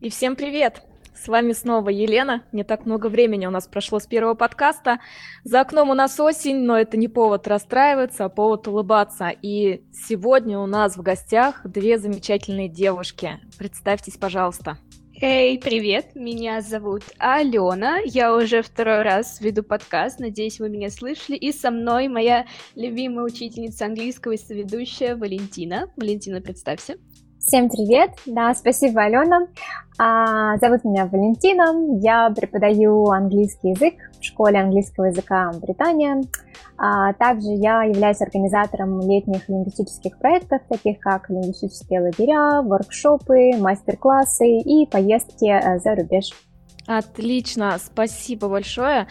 И всем привет! С вами снова Елена. Не так много времени у нас прошло с первого подкаста. За окном у нас осень, но это не повод расстраиваться, а повод улыбаться. И сегодня у нас в гостях две замечательные девушки. Представьтесь, пожалуйста. Эй, привет, меня зовут Алена, я уже второй раз веду подкаст, надеюсь, вы меня слышали, и со мной моя любимая учительница английского и соведущая Валентина. Валентина, представься. Всем привет! Да, спасибо, Алена. А, зовут меня Валентина. Я преподаю английский язык в школе английского языка Британия. А, также я являюсь организатором летних лингвистических проектов, таких как лингвистические лагеря, воркшопы, мастер-классы и поездки э, за рубеж. Отлично, спасибо большое.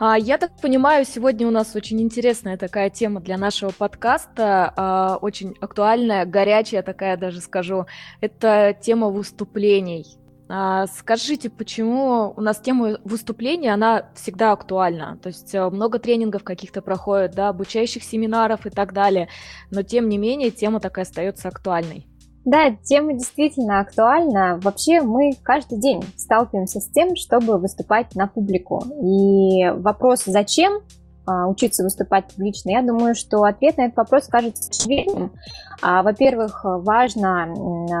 А, я так понимаю, сегодня у нас очень интересная такая тема для нашего подкаста, а, очень актуальная, горячая такая даже скажу. Это тема выступлений. А, скажите, почему у нас тема выступления, она всегда актуальна? То есть э, много тренингов каких-то проходит, да, обучающих семинаров и так далее, но тем не менее тема такая остается актуальной. Да, тема действительно актуальна. Вообще мы каждый день сталкиваемся с тем, чтобы выступать на публику. И вопрос «зачем?» а, учиться выступать публично, я думаю, что ответ на этот вопрос кажется очевидным. А, во-первых, важно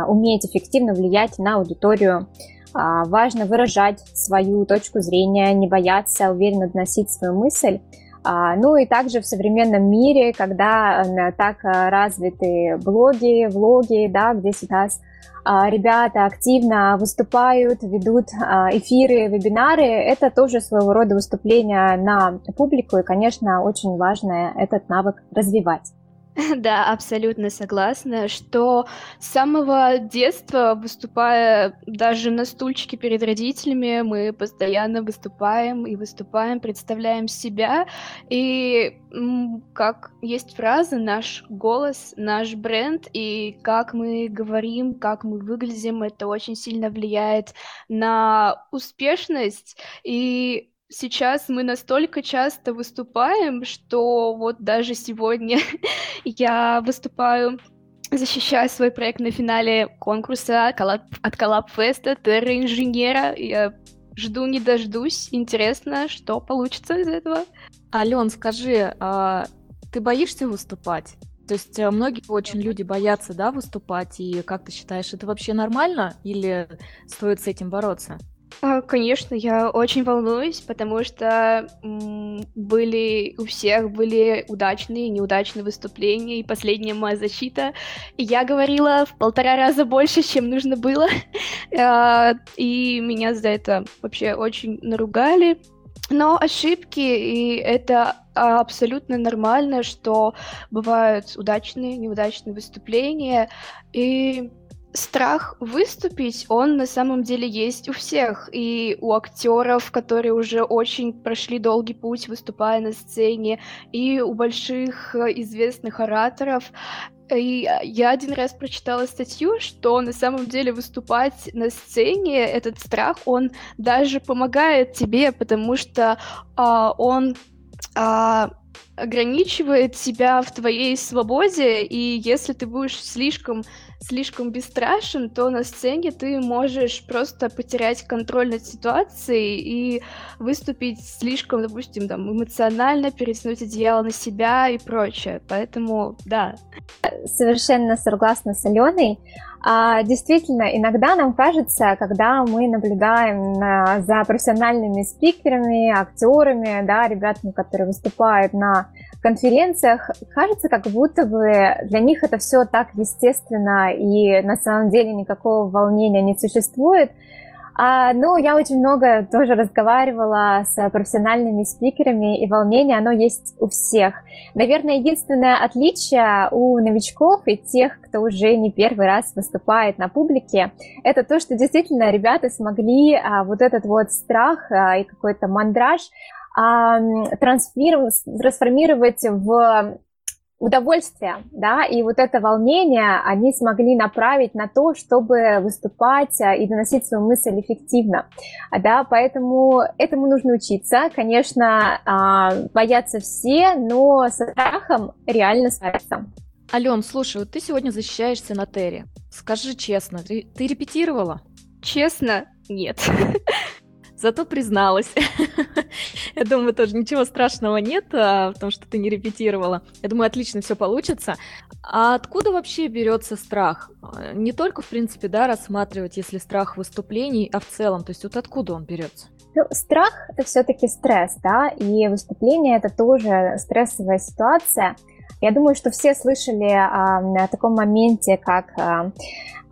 уметь эффективно влиять на аудиторию, а, важно выражать свою точку зрения, не бояться уверенно доносить свою мысль. А, ну и также в современном мире, когда э, так э, развиты блоги, влоги, да, где сейчас а, ребята активно выступают, ведут а, эфиры, вебинары, это тоже своего рода выступление на публику, и, конечно, очень важно этот навык развивать. Да, абсолютно согласна, что с самого детства, выступая даже на стульчике перед родителями, мы постоянно выступаем и выступаем, представляем себя. И как есть фраза, наш голос, наш бренд, и как мы говорим, как мы выглядим, это очень сильно влияет на успешность. И сейчас мы настолько часто выступаем, что вот даже сегодня я выступаю защищаю свой проект на финале конкурса от Fest Терра Инженера. Я жду не дождусь. Интересно, что получится из этого. Ален, скажи, а ты боишься выступать? То есть э, многие очень люди боятся, да, выступать, и как ты считаешь, это вообще нормально или стоит с этим бороться? А, конечно, я очень волнуюсь, потому что были у всех были удачные и неудачные выступления, и последняя моя защита. И я говорила в полтора раза больше, чем нужно было, а, и меня за это вообще очень наругали. Но ошибки, и это абсолютно нормально, что бывают удачные, неудачные выступления, и страх выступить, он на самом деле есть у всех. И у актеров, которые уже очень прошли долгий путь, выступая на сцене, и у больших э, известных ораторов. И я один раз прочитала статью, что на самом деле выступать на сцене, этот страх, он даже помогает тебе, потому что а, он а, ограничивает себя в твоей свободе, и если ты будешь слишком слишком бесстрашен, то на сцене ты можешь просто потерять контроль над ситуацией и выступить слишком, допустим, там, эмоционально, перетянуть одеяло на себя и прочее. Поэтому, да. Совершенно согласна с Аленой. А, действительно, иногда нам кажется, когда мы наблюдаем на, за профессиональными спикерами, актерами, да, ребятами, которые выступают на конференциях, кажется, как будто бы для них это все так естественно, и на самом деле никакого волнения не существует. А, ну, я очень много тоже разговаривала с профессиональными спикерами, и волнение, оно есть у всех. Наверное, единственное отличие у новичков и тех, кто уже не первый раз выступает на публике, это то, что действительно ребята смогли а, вот этот вот страх а, и какой-то мандраж трансформировать в удовольствие, да, и вот это волнение они смогли направить на то, чтобы выступать а, и доносить свою мысль эффективно, да, поэтому этому нужно учиться, конечно, а, боятся все, но со страхом реально справиться. Ален, слушай, вот ты сегодня защищаешься на Терре. Скажи честно, ты, ты репетировала? честно, нет. Зато призналась. Я думаю, тоже ничего страшного нет, а, потому что ты не репетировала. Я думаю, отлично все получится. А откуда вообще берется страх? А, не только, в принципе, да, рассматривать, если страх выступлений, а в целом, то есть вот откуда он берется? Ну, страх это все-таки стресс, да, и выступление это тоже стрессовая ситуация. Я думаю, что все слышали а, о таком моменте, как а,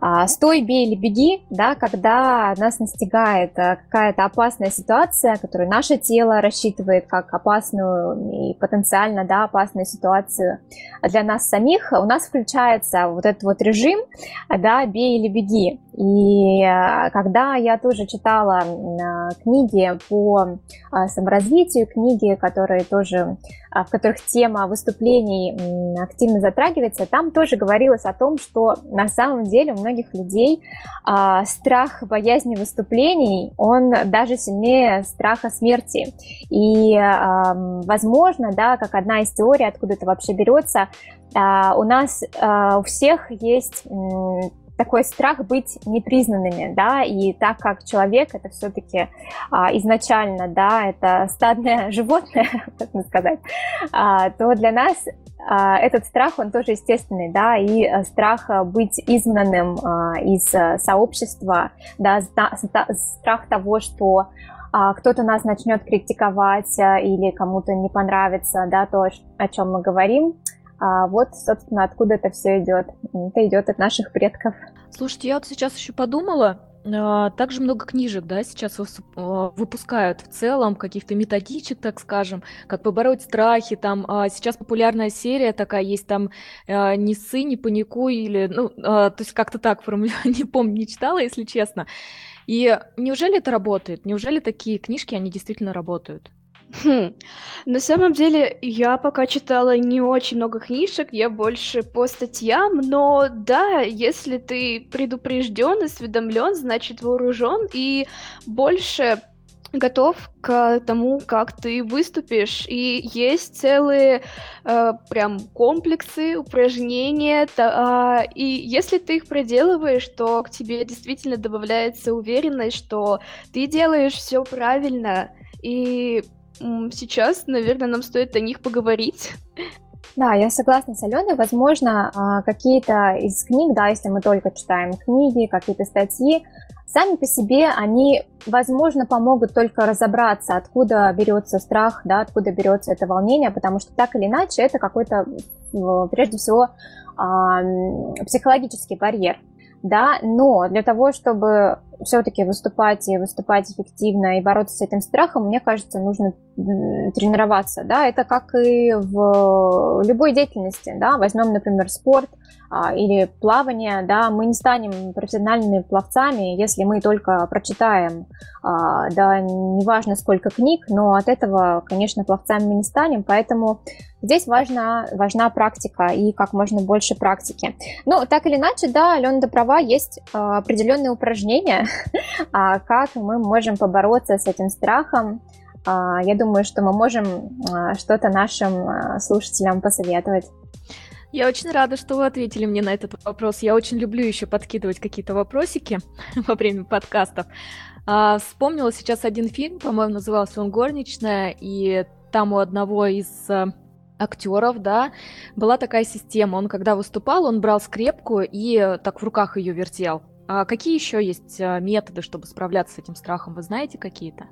а, «стой, бей или беги», да, когда нас настигает а, какая-то опасная ситуация, которую наше тело рассчитывает как опасную и потенциально да, опасную ситуацию для нас самих, у нас включается вот этот вот режим да, «бей или беги». И а, когда я тоже читала книги по саморазвитию, книги, которые тоже, в которых тема выступлений активно затрагивается, там тоже говорилось о том, что на самом деле у многих людей а, страх боязни выступлений, он даже сильнее страха смерти. И, а, возможно, да, как одна из теорий, откуда это вообще берется, а, у нас а, у всех есть такой страх быть непризнанными, да, и так как человек это все-таки а, изначально, да, это стадное животное, можно сказать, а, то для нас а, этот страх, он тоже естественный, да, и а, страх быть изгнанным а, из а, сообщества, да, страх того, что а, кто-то нас начнет критиковать или кому-то не понравится, да, то, о чем мы говорим, а вот, собственно, откуда это все идет. Это идет от наших предков. Слушайте, я вот сейчас еще подумала, а, также много книжек, да, сейчас а, выпускают в целом, каких-то методичек, так скажем, как побороть страхи, там, а, сейчас популярная серия такая есть, там, не ссы, не паникуй, или, ну, то есть как-то так формулирую, не помню, не читала, если честно. И неужели это работает? Неужели такие книжки, они действительно работают? Хм. На самом деле, я пока читала не очень много книжек, я больше по статьям, но да, если ты предупрежден, осведомлен, значит вооружен и больше готов к тому, как ты выступишь. И есть целые э, прям комплексы, упражнения. Та, э, и если ты их проделываешь, то к тебе действительно добавляется уверенность, что ты делаешь все правильно. И сейчас, наверное, нам стоит о них поговорить. Да, я согласна с Аленой. Возможно, а, какие-то из книг, да, если мы только читаем книги, какие-то статьи, сами по себе они, возможно, помогут только разобраться, откуда берется страх, да, откуда берется это волнение, потому что так или иначе это какой-то, прежде всего, психологический барьер да, но для того, чтобы все-таки выступать и выступать эффективно и бороться с этим страхом, мне кажется, нужно тренироваться, да, это как и в любой деятельности, да, возьмем, например, спорт а, или плавание, да, мы не станем профессиональными пловцами, если мы только прочитаем, а, да, неважно сколько книг, но от этого, конечно, пловцами мы не станем, поэтому Здесь важна, важна практика и как можно больше практики. Ну, так или иначе, да, Алена права, есть э, определенные упражнения, а как мы можем побороться с этим страхом. Э, я думаю, что мы можем э, что-то нашим э, слушателям посоветовать. Я очень рада, что вы ответили мне на этот вопрос. Я очень люблю еще подкидывать какие-то вопросики во время подкастов. А, вспомнила сейчас один фильм, по-моему, назывался он «Горничная», и там у одного из актеров, да, была такая система. Он, когда выступал, он брал скрепку и так в руках ее вертел. А какие еще есть а, методы, чтобы справляться с этим страхом? Вы знаете какие-то?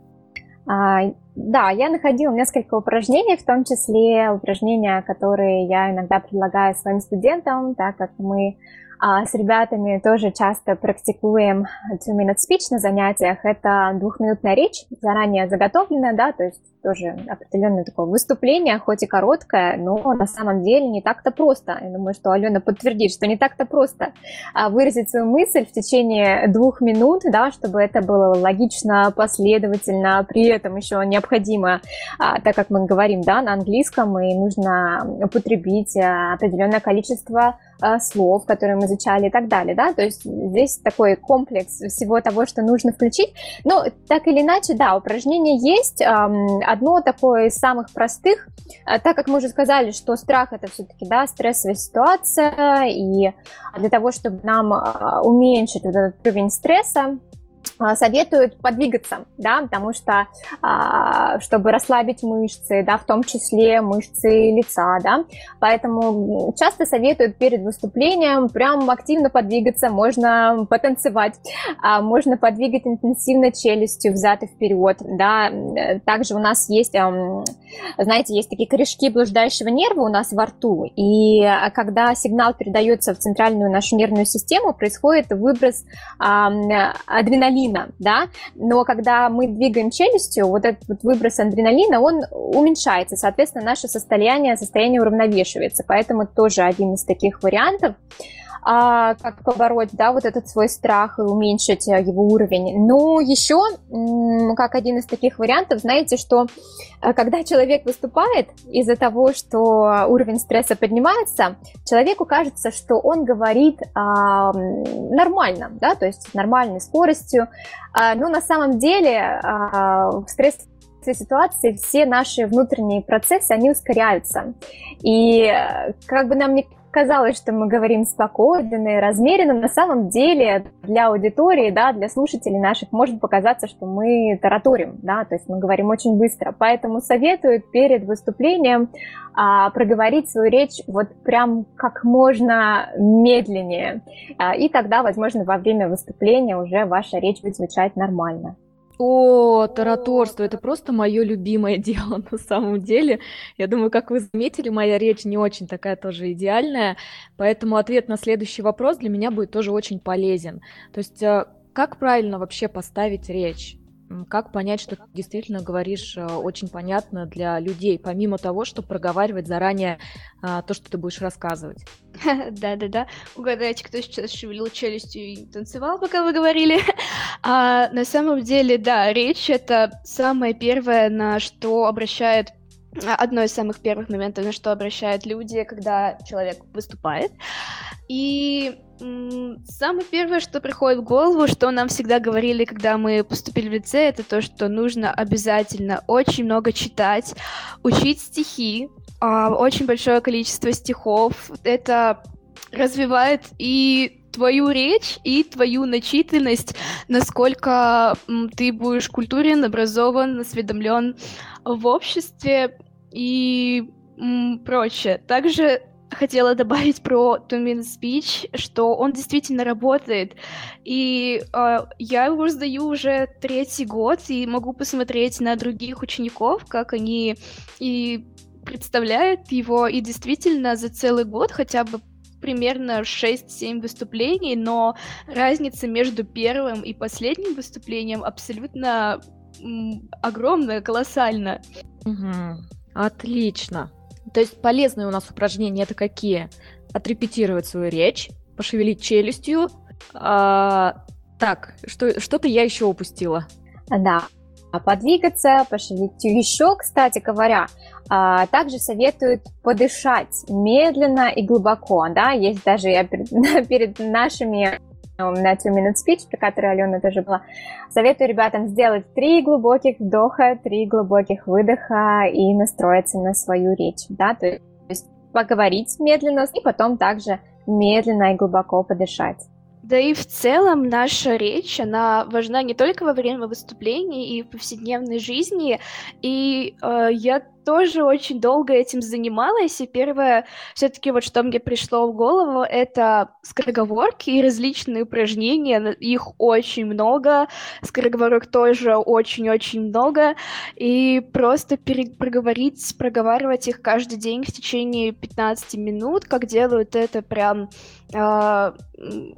А, да, я находила несколько упражнений, в том числе упражнения, которые я иногда предлагаю своим студентам, так как мы с ребятами тоже часто практикуем two-minute speech на занятиях. Это двухминутная речь, заранее заготовленная, да, то есть тоже определенное такое выступление, хоть и короткое, но на самом деле не так-то просто. Я думаю, что Алена подтвердит, что не так-то просто а, выразить свою мысль в течение двух минут, да, чтобы это было логично, последовательно, при этом еще необходимо, а, так как мы говорим да, на английском, и нужно употребить а, определенное количество слов, которые мы изучали и так далее, да, то есть здесь такой комплекс всего того, что нужно включить, но так или иначе, да, упражнения есть, одно такое из самых простых, э, так как мы уже сказали, что страх это все-таки да, стрессовая ситуация, и для того, чтобы нам э, уменьшить вот этот уровень стресса, советуют подвигаться, да, потому что, а, чтобы расслабить мышцы, да, в том числе мышцы лица, да, поэтому часто советуют перед выступлением прям активно подвигаться, можно потанцевать, а, можно подвигать интенсивно челюстью взад и вперед, да, также у нас есть, знаете, есть такие корешки блуждающего нерва у нас во рту, и когда сигнал передается в центральную нашу нервную систему, происходит выброс адреналина, адреналина, да, но когда мы двигаем челюстью, вот этот вот выброс адреналина, он уменьшается, соответственно, наше состояние, состояние уравновешивается, поэтому тоже один из таких вариантов а, как побороть, да, вот этот свой страх и уменьшить э, его уровень. Но еще, как один из таких вариантов, знаете, что э, когда человек выступает, из-за того, что уровень стресса поднимается, человеку кажется, что он говорит а, нормально, да, то есть с нормальной скоростью, а, но на самом деле а, в стресс ситуации все наши внутренние процессы, они ускоряются. И э, как бы нам не казалось, что мы говорим спокойно и размеренно, на самом деле для аудитории, да, для слушателей наших может показаться, что мы тараторим, да, то есть мы говорим очень быстро. Поэтому советую перед выступлением а, проговорить свою речь вот прям как можно медленнее. А, и тогда, возможно, во время выступления уже ваша речь будет звучать нормально. О, тараторство, это просто мое любимое дело на самом деле. Я думаю, как вы заметили, моя речь не очень такая тоже идеальная, поэтому ответ на следующий вопрос для меня будет тоже очень полезен. То есть, э, как правильно вообще поставить речь? Как понять, что ты действительно говоришь э, очень понятно для людей, помимо того, что проговаривать заранее а, то, что ты будешь рассказывать? Да-да-да. Угадайте, кто сейчас шевелил челюстью и танцевал, пока вы говорили. А, на самом деле, да, речь — это самое первое, на что обращает одно из самых первых моментов, на что обращают люди, когда человек выступает. И самое первое, что приходит в голову, что нам всегда говорили, когда мы поступили в лице, это то, что нужно обязательно очень много читать, учить стихи, а, очень большое количество стихов. Это развивает и твою речь и твою начитанность, насколько ты будешь культурен, образован, осведомлен в обществе и прочее. Также хотела добавить про Two Speech, что он действительно работает. И э, я его сдаю уже третий год, и могу посмотреть на других учеников, как они и представляют его, и действительно за целый год хотя бы примерно 6-7 выступлений, но разница между первым и последним выступлением абсолютно огромная, колоссальная. Угу. Отлично. То есть полезные у нас упражнения это какие? Отрепетировать свою речь, пошевелить челюстью. А, так, что, что-то я еще упустила. Да, подвигаться, пошевелить еще, кстати говоря, а, также советуют подышать медленно и глубоко, да, есть даже я перед, перед нашими на Two Minute Speech, про который Алена тоже была. Советую ребятам сделать три глубоких вдоха, три глубоких выдоха и настроиться на свою речь, да, то есть поговорить медленно и потом также медленно и глубоко подышать. Да и в целом наша речь, она важна не только во время выступлений и в повседневной жизни. И э, я тоже очень долго этим занималась, и первое, все-таки вот что мне пришло в голову, это скороговорки и различные упражнения, их очень много, скороговорок тоже очень-очень много, и просто проговорить, проговаривать их каждый день в течение 15 минут, как делают это прям э,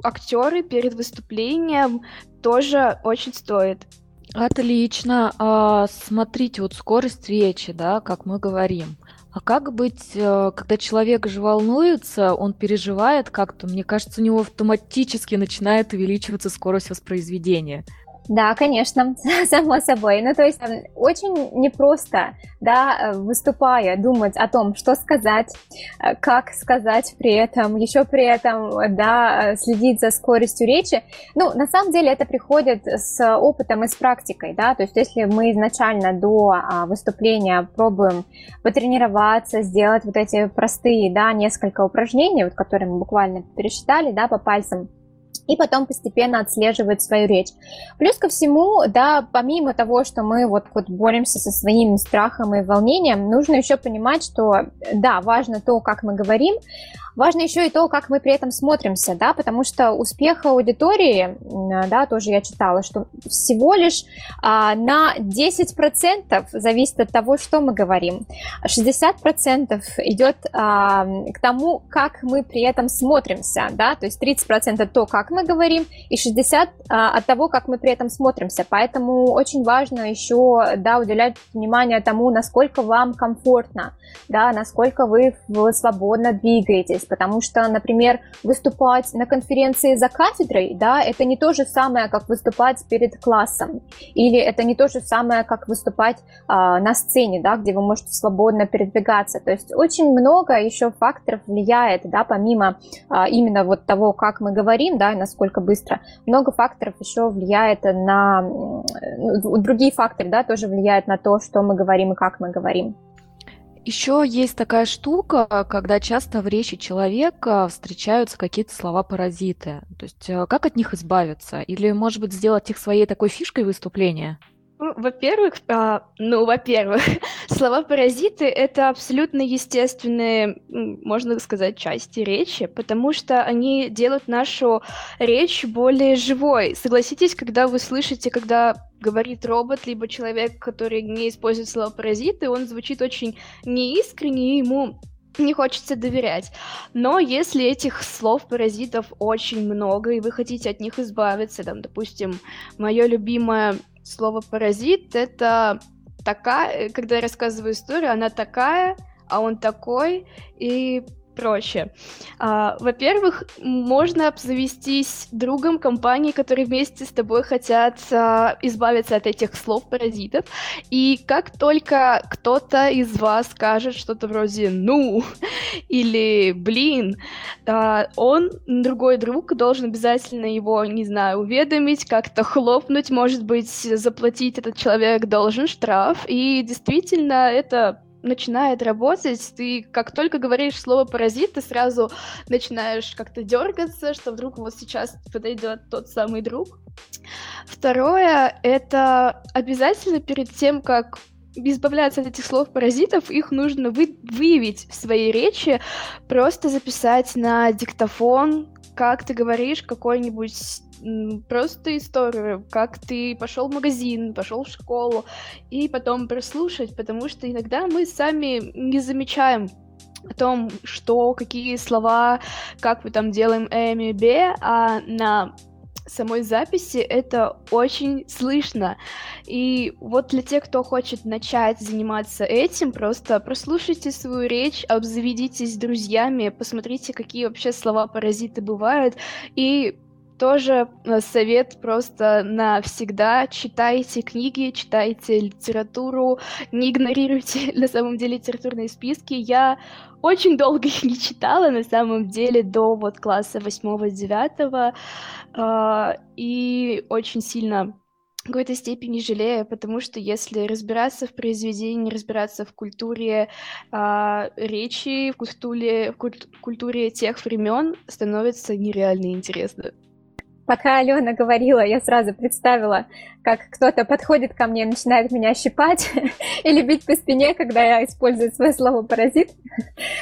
актеры перед выступлением, тоже очень стоит. Отлично. А, смотрите, вот скорость речи, да, как мы говорим. А как быть, э, когда человек же волнуется, он переживает как-то, мне кажется, у него автоматически начинает увеличиваться скорость воспроизведения. Да, конечно, само собой. Ну, то есть эм, очень непросто, да, э, выступая, думать о том, что сказать, э, как сказать при этом, еще при этом, да, э, следить за скоростью речи. Ну, на самом деле это приходит с опытом и с практикой, да, то есть если мы изначально до а, выступления пробуем потренироваться, сделать вот эти простые, да, несколько упражнений, вот, которые мы буквально пересчитали, да, по пальцам, и потом постепенно отслеживать свою речь. Плюс ко всему, да, помимо того, что мы вот, вот боремся со своим страхом и волнением, нужно еще понимать, что, да, важно то, как мы говорим, Важно еще и то, как мы при этом смотримся, да, потому что успех аудитории, да, тоже я читала, что всего лишь а, на 10% зависит от того, что мы говорим. 60% идет а, к тому, как мы при этом смотримся, да, то есть 30% то, как мы говорим, и 60% а, от того, как мы при этом смотримся. Поэтому очень важно еще, да, уделять внимание тому, насколько вам комфортно, да, насколько вы свободно двигаетесь, потому что, например, выступать на конференции за кафедрой, да, это не то же самое, как выступать перед классом, или это не то же самое, как выступать а, на сцене, да, где вы можете свободно передвигаться. То есть очень много еще факторов влияет, да, помимо а, именно вот того, как мы говорим, да, и насколько быстро, много факторов еще влияет на другие факторы, да, тоже влияют на то, что мы говорим и как мы говорим. Еще есть такая штука, когда часто в речи человека встречаются какие-то слова-паразиты. То есть э, как от них избавиться? Или, может быть, сделать их своей такой фишкой выступления? Ну, во-первых, а, ну, во-первых, слова-паразиты — это абсолютно естественные, можно сказать, части речи, потому что они делают нашу речь более живой. Согласитесь, когда вы слышите, когда говорит робот, либо человек, который не использует слова-паразиты, он звучит очень неискренне, и ему не хочется доверять. Но если этих слов-паразитов очень много, и вы хотите от них избавиться, там, допустим, мое любимое слово паразит это такая, когда я рассказываю историю, она такая, а он такой, и прочее. А, во-первых, можно обзавестись другом компании, которые вместе с тобой хотят а, избавиться от этих слов-паразитов. И как только кто-то из вас скажет что-то вроде «ну» или «блин», а, он, другой друг, должен обязательно его, не знаю, уведомить, как-то хлопнуть, может быть, заплатить этот человек должен штраф. И действительно, это начинает работать, ты как только говоришь слово паразит, ты сразу начинаешь как-то дергаться, что вдруг вот сейчас подойдет тот самый друг. Второе, это обязательно перед тем, как избавляться от этих слов паразитов, их нужно вы, выявить в своей речи, просто записать на диктофон, как ты говоришь какой-нибудь просто историю, как ты пошел в магазин, пошел в школу, и потом прослушать, потому что иногда мы сами не замечаем о том, что, какие слова, как мы там делаем эми, бе, а на самой записи это очень слышно. И вот для тех, кто хочет начать заниматься этим, просто прослушайте свою речь, обзаведитесь друзьями, посмотрите, какие вообще слова-паразиты бывают, и тоже э, совет просто навсегда. Читайте книги, читайте литературу, не игнорируйте на самом деле литературные списки. Я очень долго их не читала, на самом деле, до вот класса 8-9, э, и очень сильно в какой-то степени жалею, потому что если разбираться в произведении, разбираться в культуре э, речи, в культуре, в культуре тех времен, становится нереально интересно. Пока Алена говорила, я сразу представила, как кто-то подходит ко мне начинает меня щипать или бить по спине, когда я использую свое слово «паразит».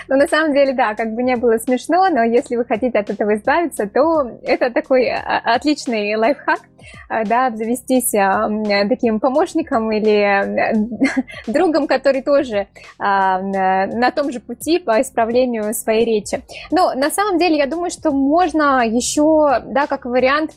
Но на самом деле, да, как бы не было смешно, но если вы хотите от этого избавиться, то это такой а, отличный лайфхак, да, обзавестись а, таким помощником или другом, который тоже на том же пути по исправлению своей речи. Но на самом деле, я думаю, что можно еще, да, как вариант,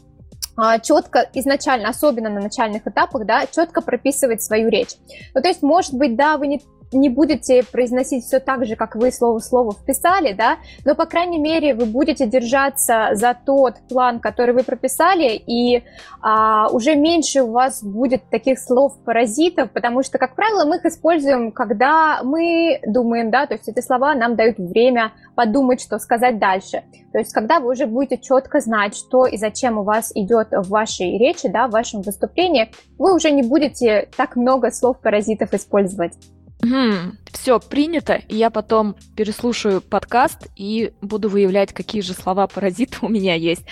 четко изначально, особенно на начальных этапах, да, четко прописывать свою речь. Ну, то есть, может быть, да, вы не не будете произносить все так же, как вы слово в слово вписали, да, но, по крайней мере, вы будете держаться за тот план, который вы прописали, и а, уже меньше у вас будет таких слов-паразитов, потому что, как правило, мы их используем, когда мы думаем, да, то есть эти слова нам дают время подумать, что сказать дальше. То есть, когда вы уже будете четко знать, что и зачем у вас идет в вашей речи, да, в вашем выступлении, вы уже не будете так много слов-паразитов использовать. Угу. Все, принято. Я потом переслушаю подкаст и буду выявлять, какие же слова-паразиты у меня есть.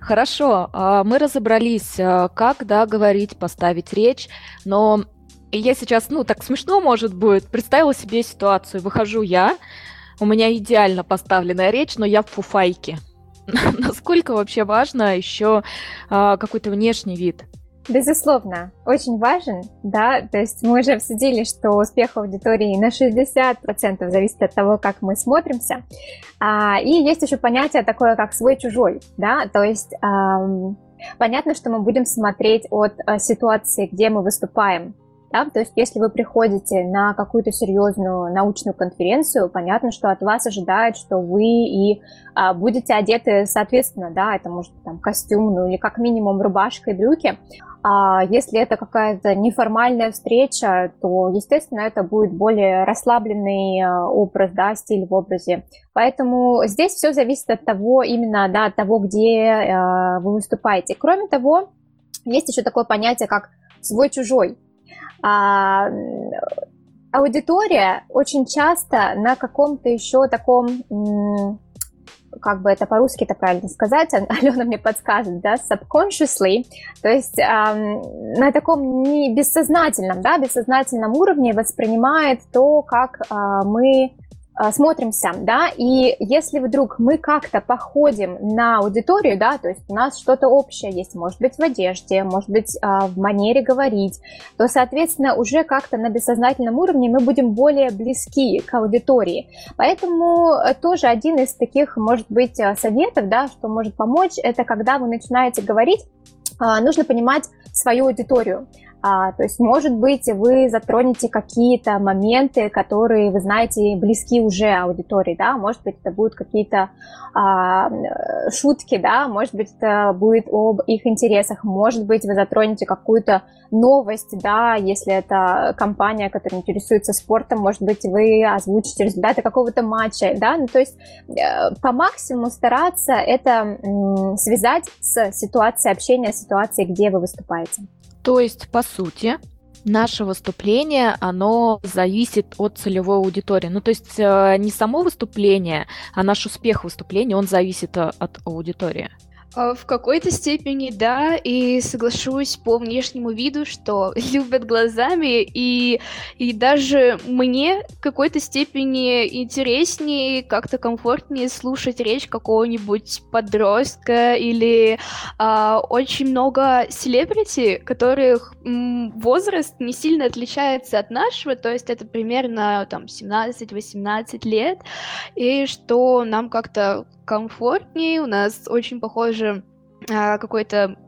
Хорошо, а, мы разобрались, а, как, да, говорить, поставить речь, но я сейчас, ну, так смешно, может, будет, представила себе ситуацию. Выхожу я, у меня идеально поставленная речь, но я в фуфайке. Насколько вообще важно еще а, какой-то внешний вид? Безусловно, очень важен, да, то есть мы уже обсудили, что успех аудитории на 60% зависит от того, как мы смотримся, а, и есть еще понятие такое, как свой-чужой, да, то есть эм, понятно, что мы будем смотреть от э, ситуации, где мы выступаем, да? То есть, если вы приходите на какую-то серьезную научную конференцию, понятно, что от вас ожидают, что вы и а, будете одеты соответственно, да, это может быть там костюм, ну или как минимум рубашка и брюки. А если это какая-то неформальная встреча, то, естественно, это будет более расслабленный а, образ, да, стиль в образе. Поэтому здесь все зависит от того, именно, да, от того, где э, вы выступаете. Кроме того, есть еще такое понятие, как свой-чужой. А, аудитория очень часто на каком-то еще таком как бы это по-русски это правильно сказать, Алена мне подскажет, да, subconsciously, то есть э, на таком не бессознательном, да, бессознательном уровне воспринимает то, как э, мы а, смотримся, да, и если вдруг мы как-то походим на аудиторию, да, то есть у нас что-то общее есть, может быть, в одежде, может быть, а, в манере говорить, то, соответственно, уже как-то на бессознательном уровне мы будем более близки к аудитории. Поэтому э, тоже один из таких, может быть, э, советов, да, что может помочь, это когда вы начинаете говорить, нужно понимать свою аудиторию. А, то есть, может быть, вы затронете какие-то моменты, которые, вы знаете, близки уже аудитории, да, может быть, это будут какие-то а, шутки, да, может быть, это будет об их интересах, может быть, вы затронете какую-то новость, да, если это компания, которая интересуется спортом, может быть, вы озвучите результаты какого-то матча, да, ну, то есть э, по максимуму стараться это связать с ситуацией общения, ситуацией, где вы выступаете. То есть, по сути, наше выступление, оно зависит от целевой аудитории. Ну, то есть э, не само выступление, а наш успех выступления, он зависит э, от аудитории. А, в какой-то степени да, и соглашусь по внешнему виду, что любят глазами, и, и даже мне в какой-то степени интереснее, как-то комфортнее слушать речь какого-нибудь подростка или а, очень много селебрити, которых м, возраст не сильно отличается от нашего, то есть это примерно там 17-18 лет, и что нам как-то комфортнее, у нас очень похоже а, какой-то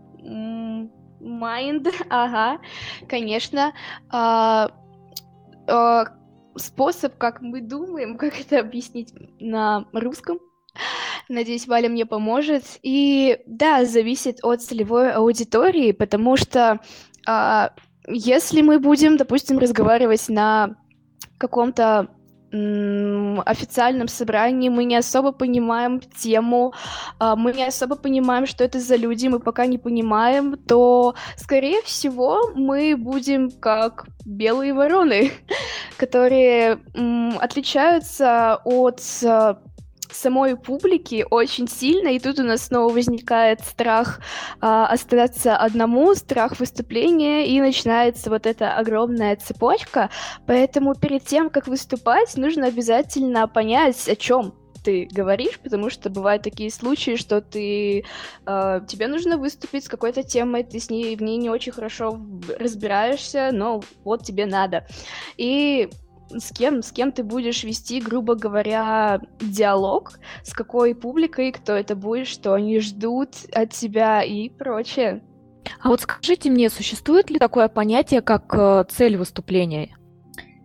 майнд, ага, конечно, а, а, способ, как мы думаем, как это объяснить на русском. Надеюсь, Валя мне поможет. И да, зависит от целевой аудитории, потому что а, если мы будем, допустим, разговаривать на каком-то официальном собрании. Мы не особо понимаем тему, а, мы не особо понимаем, что это за люди, мы пока не понимаем, то, скорее всего, мы будем как белые вороны, которые отличаются от а, самой публики очень сильно, и тут у нас снова возникает страх э, остаться одному, страх выступления, и начинается вот эта огромная цепочка. Поэтому перед тем, как выступать, нужно обязательно понять, о чем ты говоришь, потому что бывают такие случаи, что ты э, тебе нужно выступить с какой-то темой, ты с ней в ней не очень хорошо разбираешься, но вот тебе надо. И с кем, с кем ты будешь вести, грубо говоря, диалог, с какой публикой, кто это будет, что они ждут от тебя и прочее. А вот скажите мне, существует ли такое понятие, как э, цель выступления?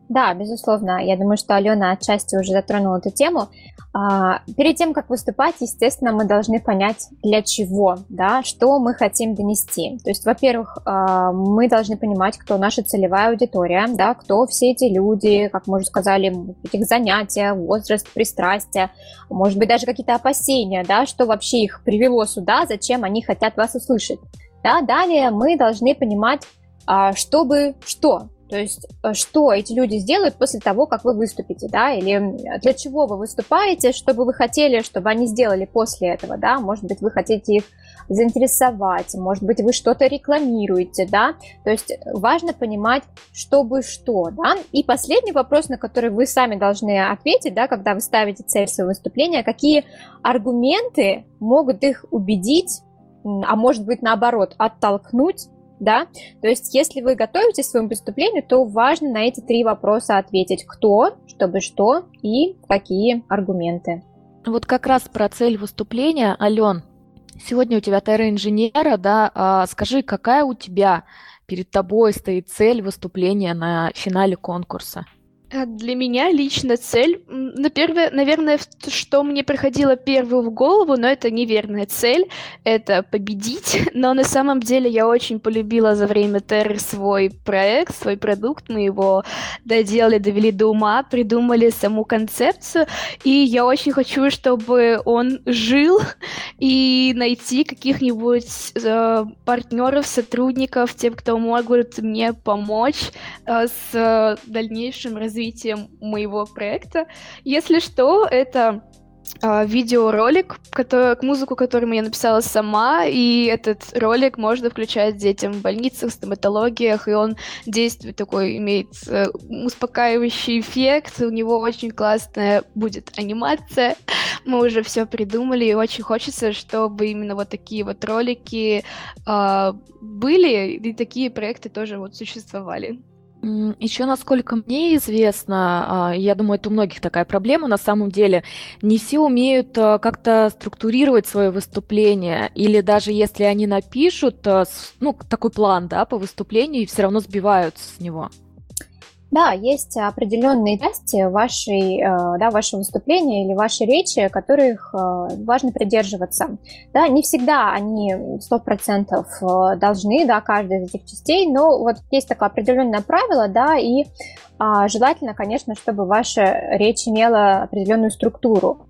Да, безусловно. Я думаю, что Алена отчасти уже затронула эту тему. А, перед тем, как выступать, естественно, мы должны понять, для чего, да, что мы хотим донести. То есть, во-первых, а, мы должны понимать, кто наша целевая аудитория, да, кто все эти люди, как мы уже сказали, их занятия, возраст, пристрастия, может быть, даже какие-то опасения, да, что вообще их привело сюда, зачем они хотят вас услышать. Да, далее мы должны понимать, а, чтобы что, То есть, э, что эти люди сделают после того, как вы выступите, да, или для чего вы выступаете, что бы вы хотели, чтобы они сделали после этого, да, может быть, вы хотите их заинтересовать, может быть, вы что-то рекламируете, да, то есть важно понимать, чтобы что, да. И последний вопрос, на который вы сами должны ответить, да, когда вы ставите цель своего выступления, какие аргументы могут их убедить, а может быть, наоборот, оттолкнуть да, то есть если вы готовитесь к своему выступлению, то важно на эти три вопроса ответить, кто, чтобы что и какие аргументы. Вот как раз про цель выступления, Ален, сегодня у тебя Терра инженера, да, а скажи, какая у тебя перед тобой стоит цель выступления на финале конкурса? А для меня лично цель, на первое, наверное, что мне приходило первую в голову, но это неверная цель, это победить. Но на самом деле я очень полюбила за время Терры свой проект, свой продукт. Мы его доделали, довели до ума, придумали саму концепцию. И я очень хочу, чтобы он жил и найти каких-нибудь э, партнеров, сотрудников, тем, кто могут мне помочь э, с дальнейшим развитием развитием моего проекта. Если что, это Uh, видеоролик, который, музыку, которую я написала сама, и этот ролик можно включать детям в больницах, стоматологиях, и он действует такой, имеет uh, успокаивающий эффект, у него очень классная будет анимация, мы уже все придумали, и очень хочется, чтобы именно вот такие вот ролики uh, были, и такие проекты тоже вот существовали. Еще, насколько мне известно, а, я думаю, это у многих такая проблема, на самом деле, не все умеют а, как-то структурировать свое выступление, или даже если они напишут, а, ну, такой план, да, по выступлению, и все равно сбиваются с него. Да, есть определенные части вашей, э, да, вашего выступления или вашей речи, которых э, важно придерживаться. Да, не всегда они 100% э, должны, да, каждая из этих частей, но вот есть такое определенное правило, да, и желательно, конечно, чтобы ваша речь имела определенную структуру.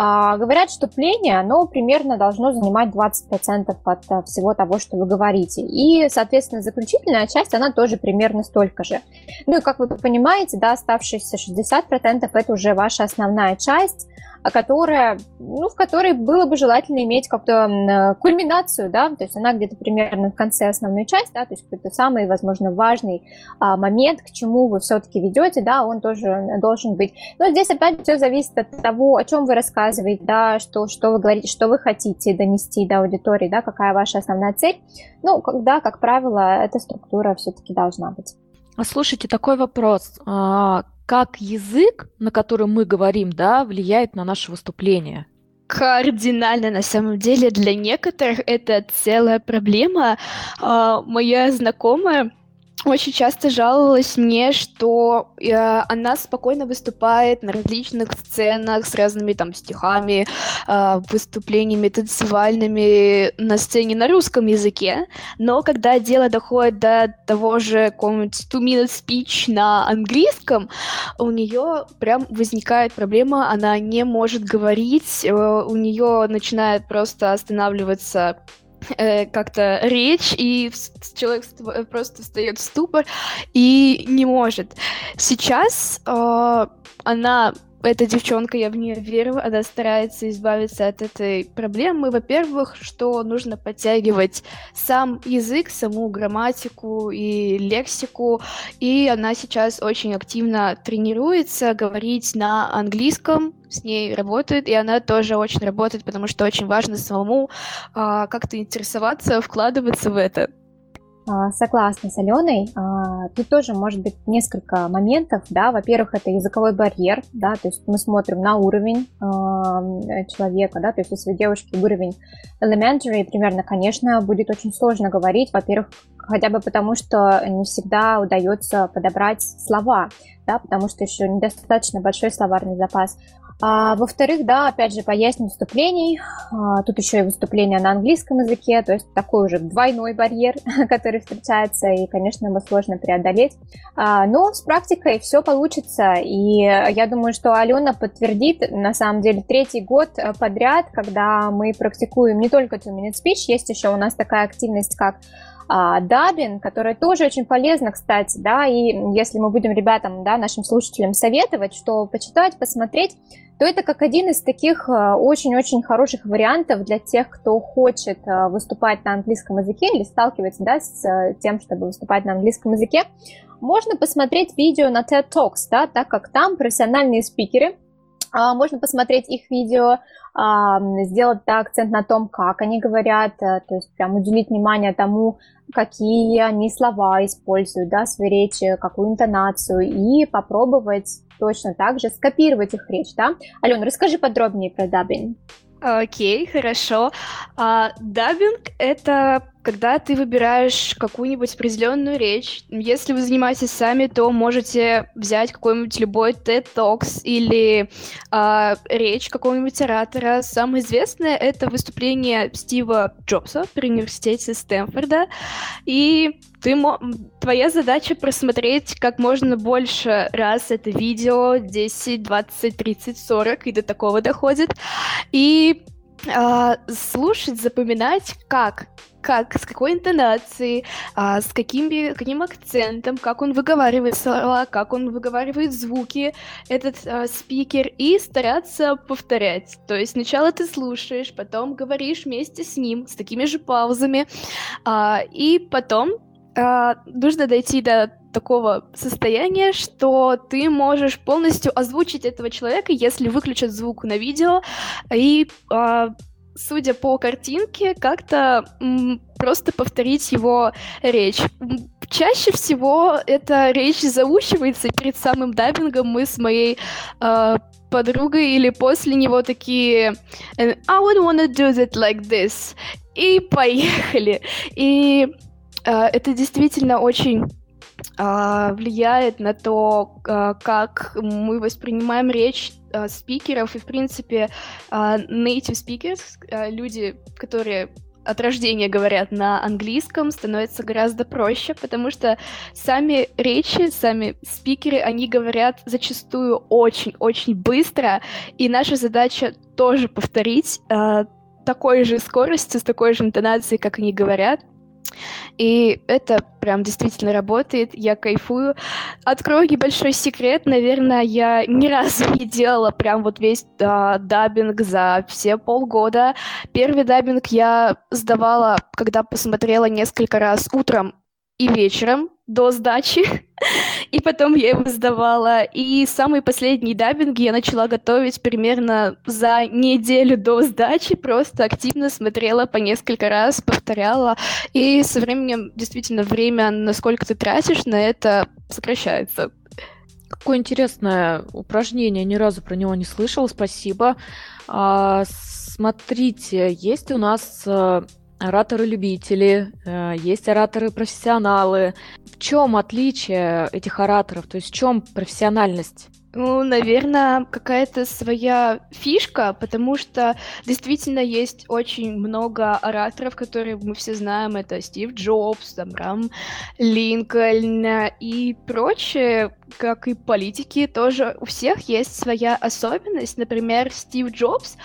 А, говорят, что пление, оно примерно должно занимать 20% от э, всего того, что вы говорите. И, соответственно, заключительная часть, она тоже примерно столько же. Ну и, как вы понимаете, да, оставшиеся 60% это уже ваша основная часть, а которая, ну, в которой было бы желательно иметь как-то кульминацию, да, то есть она где-то примерно в конце основной части, да, то есть какой-то самый, возможно, важный а, момент, к чему вы все-таки ведете, да, он тоже должен быть. Но здесь опять все зависит от того, о чем вы рассказываете, да, что, что вы говорите, что вы хотите донести до аудитории, да, какая ваша основная цель. Ну, да, как правило, эта структура все-таки должна быть. А слушайте, такой вопрос. А, как язык, на котором мы говорим, да, влияет на наше выступление? кардинально на самом деле для некоторых это целая проблема. Uh, моя знакомая очень часто жаловалась мне, что э, она спокойно выступает на различных сценах с разными там стихами, э, выступлениями танцевальными на сцене на русском языке, но когда дело доходит до того же какого-нибудь two-minute speech на английском, у нее прям возникает проблема, она не может говорить, э, у нее начинает просто останавливаться э, как-то речь, и человек э, просто встает в ступор и не может. Сейчас э, она эта девчонка, я в нее верю, она старается избавиться от этой проблемы. Во-первых, что нужно подтягивать сам язык, саму грамматику и лексику, и она сейчас очень активно тренируется говорить на английском, с ней работает, и она тоже очень работает, потому что очень важно самому а, как-то интересоваться, вкладываться в это. А, согласна с Аленой. А, тут тоже может быть несколько моментов. Да? Во-первых, это языковой барьер. Да? То есть мы смотрим на уровень а, человека. Да? То есть если у девушки уровень elementary, примерно, конечно, будет очень сложно говорить. Во-первых, хотя бы потому, что не всегда удается подобрать слова, да, потому что еще недостаточно большой словарный запас. А, во-вторых, да, опять же, по выступлений. А, тут еще и выступления на английском языке, то есть такой уже двойной барьер, который встречается, и, конечно, его сложно преодолеть. А, но с практикой все получится, и я думаю, что Алена подтвердит, на самом деле, третий год подряд, когда мы практикуем не только two minute speech, есть еще у нас такая активность, как дабин, который тоже очень полезно, кстати, да, и если мы будем ребятам, да, нашим слушателям советовать, что почитать, посмотреть, то это как один из таких а, очень-очень хороших вариантов для тех, кто хочет а, выступать на английском языке или сталкивается да, с а, тем, чтобы выступать на английском языке. Можно посмотреть видео на TED Talks, да, так как там профессиональные спикеры, можно посмотреть их видео, сделать акцент на том, как они говорят, то есть прям уделить внимание тому, какие они слова используют да, в своей речи, какую интонацию, и попробовать точно так же скопировать их речь, да? Алена, расскажи подробнее про dubbing. Окей, okay, хорошо. А, dubbing — это когда ты выбираешь какую-нибудь определенную речь. Если вы занимаетесь сами, то можете взять какой-нибудь любой TED Talks или а, речь какого-нибудь оратора. Самое известное — это выступление Стива Джобса при университете Стэнфорда. И ты, твоя задача просмотреть как можно больше раз это видео, 10, 20, 30, 40, и до такого доходит. И э, слушать, запоминать, как, как, с какой интонацией, э, с каким, каким акцентом, как он выговаривает слова, как он выговаривает звуки, этот э, спикер, и стараться повторять. То есть сначала ты слушаешь, потом говоришь вместе с ним, с такими же паузами, э, и потом э, нужно дойти до такого состояния, что ты можешь полностью озвучить этого человека, если выключат звук на видео, и э, судя по картинке, как-то просто повторить его речь. Чаще всего эта речь заучивается перед самым дайвингом. Мы с моей э, подругой или после него такие I would wanna do it like this. И поехали. И Э, это действительно очень влияет на то, а, как мы воспринимаем речь а, спикеров. И, в принципе, native speakers, люди, которые от рождения говорят на английском, становится гораздо проще, потому что сами речи, сами спикеры, они говорят зачастую очень-очень быстро, и наша задача тоже повторить такой же скоростью, с такой же интонацией, как они говорят, и это прям действительно работает, я кайфую. Открою небольшой секрет, наверное, я ни разу не делала прям вот весь а, даббинг за все полгода. Первый dubbing я сдавала, когда посмотрела несколько раз утром и вечером до сдачи, и потом я его сдавала. И самый последний dubbing я начала готовить примерно за неделю до сдачи, просто активно смотрела по несколько раз, повторяла, и со временем действительно время, насколько ты тратишь на это, сокращается. Какое интересное упражнение, ни разу про него не слышала, спасибо. А, смотрите, есть у нас э, ораторы-любители, э, есть ораторы-профессионалы. В чем отличие этих ораторов? То есть в чем профессиональность? Ну, наверное, какая-то своя фишка, потому что действительно есть очень много ораторов, которые мы все знаем. Это Стив Джобс, Абрам Линкольн и прочие, как и политики, тоже у всех есть своя особенность. Например, Стив Джобс,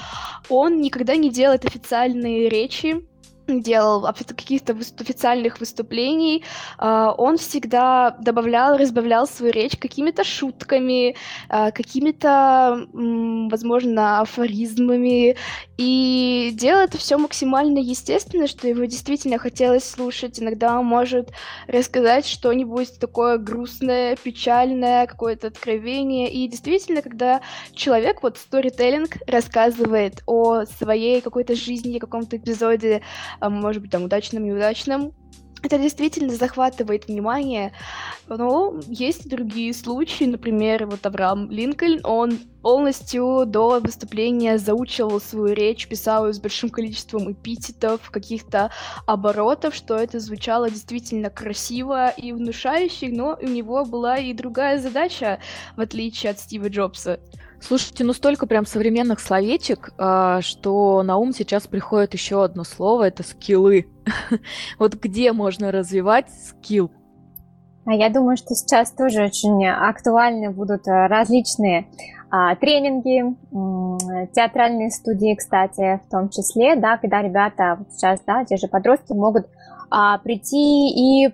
он никогда не делает официальные речи, делал каких-то официальных выступлений, а, он всегда добавлял, разбавлял свою речь какими-то шутками, а, какими-то, возможно, афоризмами, и делал это все максимально естественно, что его действительно хотелось слушать. Иногда он может рассказать что-нибудь такое грустное, печальное, какое-то откровение, и действительно, когда человек, вот сторителлинг, рассказывает о своей какой-то жизни, каком-то эпизоде, может быть, там, удачным, неудачным. Это действительно захватывает внимание, но есть другие случаи, например, вот Авраам Линкольн, он полностью до выступления заучивал свою речь, писал ее с большим количеством эпитетов, каких-то оборотов, что это звучало действительно красиво и внушающе, но у него была и другая задача, в отличие от Стива Джобса. Слушайте, ну столько прям современных словечек, а, что на ум сейчас приходит еще одно слово, это скиллы. вот где можно развивать скилл? А я думаю, что сейчас тоже очень актуальны будут а, различные а, тренинги, театральные студии, кстати, в том числе, да, когда ребята вот сейчас, да, те же подростки могут прийти и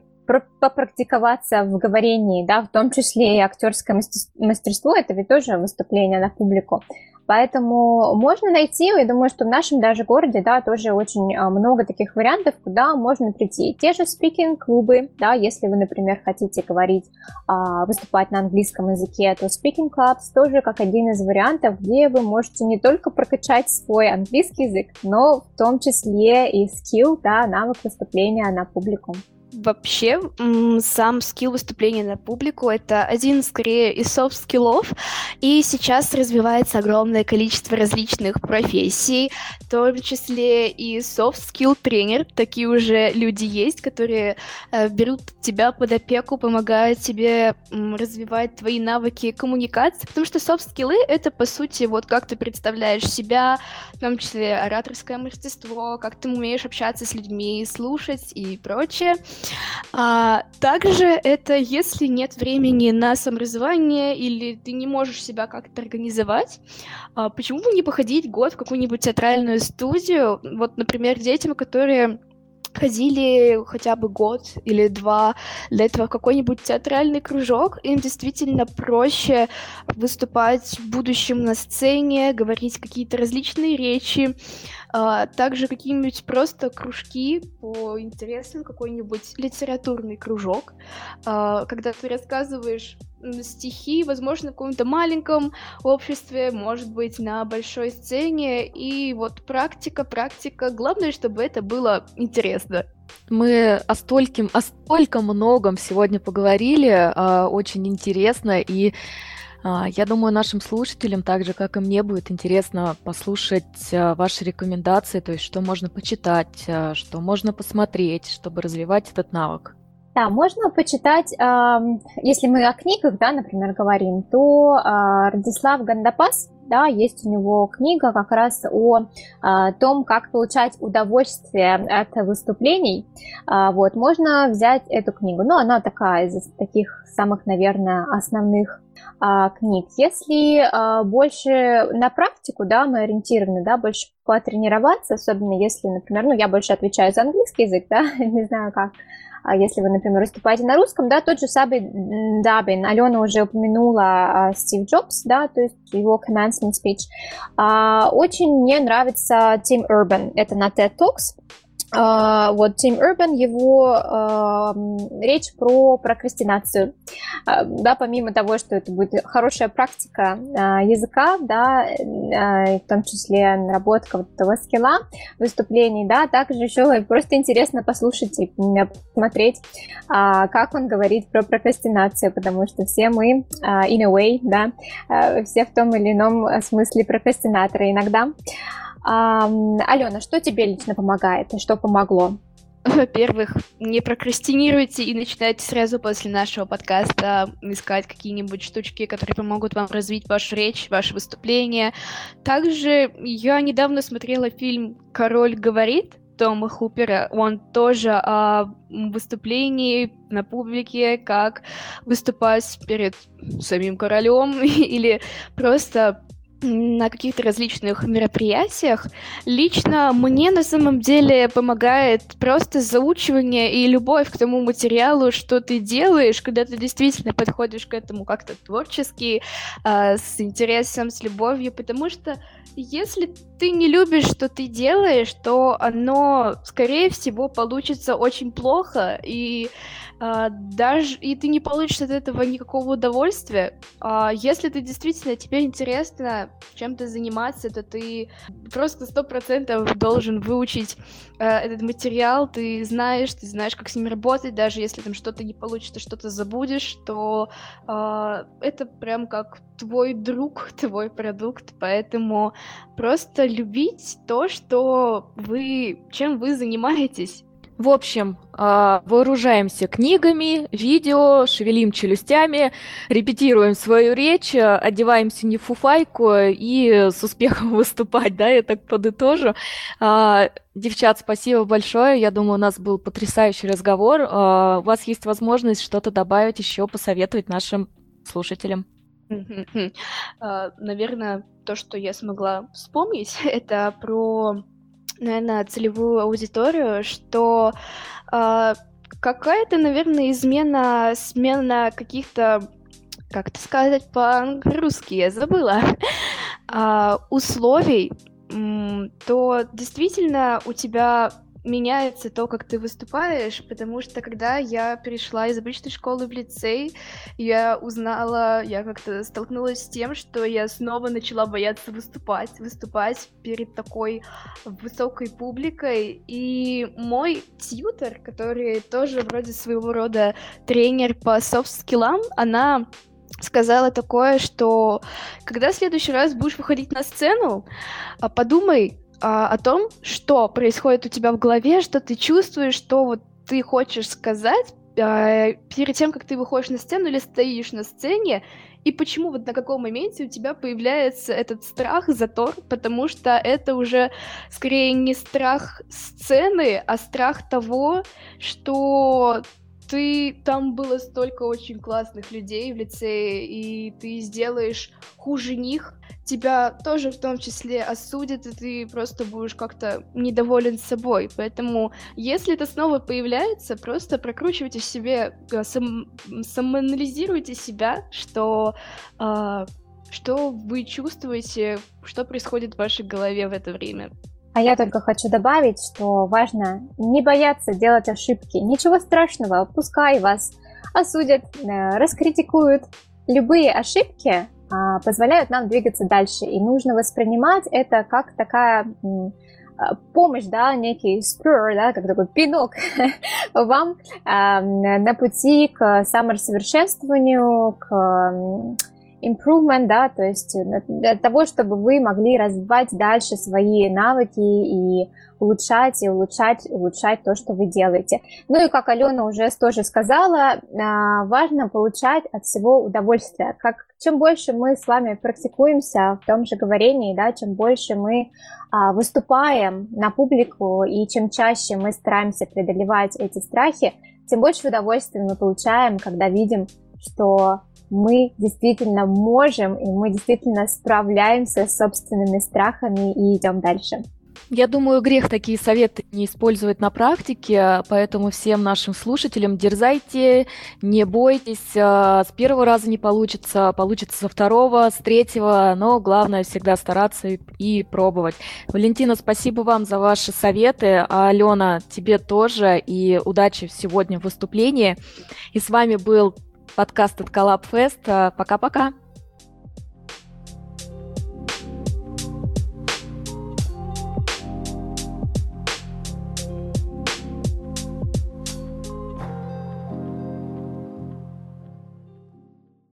попрактиковаться в говорении, да, в том числе и актерское мастерство, это ведь тоже выступление на публику. Поэтому можно найти, я думаю, что в нашем даже городе, да, тоже очень а, много таких вариантов, куда можно прийти. Те же speaking-клубы, да, если вы, например, хотите говорить, а, выступать на английском языке, то speaking clubs тоже как один из вариантов, где вы можете не только прокачать свой английский язык, но в том числе и скилл, да, навык выступления на публику. Вообще, сам skill выступления на публику — это один, скорее, из soft skill ов, и сейчас развивается огромное количество различных профессий, в том числе и soft skill тренер. Такие уже люди есть, которые э, берут тебя под опеку, помогают тебе развивать твои навыки коммуникации, потому что soft skill ы — это, по сути, вот как ты представляешь себя, в том числе ораторское мастерство, как ты умеешь общаться с людьми, слушать и прочее. А, также это если нет времени на саморазвивание или ты не можешь себя как-то организовать, а, почему бы не походить год в какую-нибудь театральную студию? Вот, например, детям, которые ходили хотя бы год или два для этого в какой-нибудь театральный кружок, им действительно проще выступать в будущем на сцене, говорить какие-то различные речи, а, также какие-нибудь просто кружки по интересам, какой-нибудь литературный кружок, а, когда ты рассказываешь стихи, возможно, в каком-то маленьком обществе, может быть, на большой сцене. И вот практика, практика. Главное, чтобы это было интересно. Мы о стольким, о столько многом сегодня поговорили, а, очень интересно, и а, я думаю, нашим слушателям, так же, как и мне, будет интересно послушать а, ваши рекомендации, то есть что можно почитать, что можно посмотреть, чтобы развивать этот навык. Да, можно почитать, если мы о книгах, да, например, говорим, то а, Радислав Гандапас, да, есть у него книга как раз о, а, том, как получать удовольствие от выступлений. А, вот, можно взять эту книгу, ну, она такая из таких самых, наверное, основных книг. Если больше на практику, да, мы ориентированы, да, больше потренироваться, особенно если, например, ну, я больше отвечаю за английский язык, да, не знаю как, если вы, например, выступаете на русском, да, тот же самый Дабин, Алена уже упомянула а, Стив Джобс, да, то есть его commencement speech. А, очень мне нравится Тим Урбан, это на TED Talks, вот Тим Урбан, его uh, речь про прокрастинацию. Uh, да, помимо того, что это будет хорошая практика языка, да, в том числе наработка вот этого скилла выступлений, да, также еще просто интересно послушать и посмотреть, как он говорит про прокрастинацию, потому что все мы, in a way, да, все в том или ином смысле прокрастинаторы иногда. А, Алена, что тебе лично помогает и что помогло? Во-первых, не прокрастинируйте и начинайте сразу после нашего подкаста искать какие-нибудь штучки, которые помогут вам развить вашу речь, ваше выступление. Также я недавно смотрела фильм «Король говорит», Тома Хупера, он тоже о выступлении на публике, как выступать перед самим королем или просто на каких-то различных мероприятиях. Лично мне на самом деле помогает просто заучивание и любовь к тому материалу, что ты делаешь, когда ты действительно подходишь к этому как-то творчески, э, с интересом, с любовью, потому что если ты не любишь, что ты делаешь, то оно, скорее всего, получится очень плохо, и а, даже и ты не получишь от этого никакого удовольствия. А если ты действительно тебе интересно чем-то заниматься, то ты просто сто процентов должен выучить а, этот материал. Ты знаешь, ты знаешь, как с ним работать, даже если там что-то не получится, что-то забудешь, то а, это прям как твой друг, твой продукт, поэтому просто любить то, что вы, чем вы занимаетесь. В общем, а, вооружаемся книгами, видео, шевелим челюстями, репетируем свою речь, одеваемся не в фуфайку и с успехом выступать, да, я так подытожу. А, девчат, спасибо большое. Я думаю, у нас был потрясающий разговор. А, у вас есть возможность что-то добавить еще, посоветовать нашим слушателям. Наверное, то, что я смогла вспомнить, это про наверное, целевую аудиторию, что э, какая-то, наверное, измена, смена каких-то, как это сказать по-русски, я забыла, э, условий, то действительно у тебя меняется то, как ты выступаешь, потому что когда я перешла из обычной школы в лицей, я узнала, я как-то столкнулась с тем, что я снова начала бояться выступать, выступать перед такой высокой публикой, и мой тьютер, который тоже вроде своего рода тренер по софт-скиллам, она сказала такое, что когда в следующий раз будешь выходить на сцену, подумай, а, о том, что происходит у тебя в голове, что ты чувствуешь, что вот ты хочешь сказать а, перед тем, как ты выходишь на сцену или стоишь на сцене, и почему вот на каком моменте у тебя появляется этот страх, затор, потому что это уже скорее не страх сцены, а страх того, что ты там было столько очень классных людей в лицее, и ты сделаешь хуже них, тебя тоже в том числе осудят, и ты просто будешь как-то недоволен собой. Поэтому, если это снова появляется, просто прокручивайте себе, э, сам, самоанализируйте себя, что, э, что вы чувствуете, что происходит в вашей голове в это время. А я только хочу добавить, что важно не бояться делать ошибки. Ничего страшного, пускай вас осудят, э, раскритикуют. Любые ошибки а, позволяют нам двигаться дальше. И нужно воспринимать это как такая а, помощь, да, некий spur, да, как такой пинок вам а, на пути к самосовершенствованию, к improvement, да, то есть для того, чтобы вы могли развивать дальше свои навыки и улучшать, и улучшать, улучшать то, что вы делаете. Ну и как Алена уже тоже сказала, а, важно получать от всего удовольствие. Как, чем больше мы с вами практикуемся в том же говорении, да, чем больше мы а, выступаем на публику и чем чаще мы стараемся преодолевать эти страхи, тем больше удовольствия мы получаем, когда видим, что мы действительно можем, и мы действительно справляемся с собственными страхами и идем дальше. Я думаю, грех такие советы не использовать на практике, поэтому всем нашим слушателям дерзайте, не бойтесь. А, с первого раза не получится, получится со второго, с третьего, но главное всегда стараться и пробовать. Валентина, спасибо вам за ваши советы, а Алена, тебе тоже, и удачи сегодня в выступлении. И с вами был подкаст от Collab Fest. Пока-пока.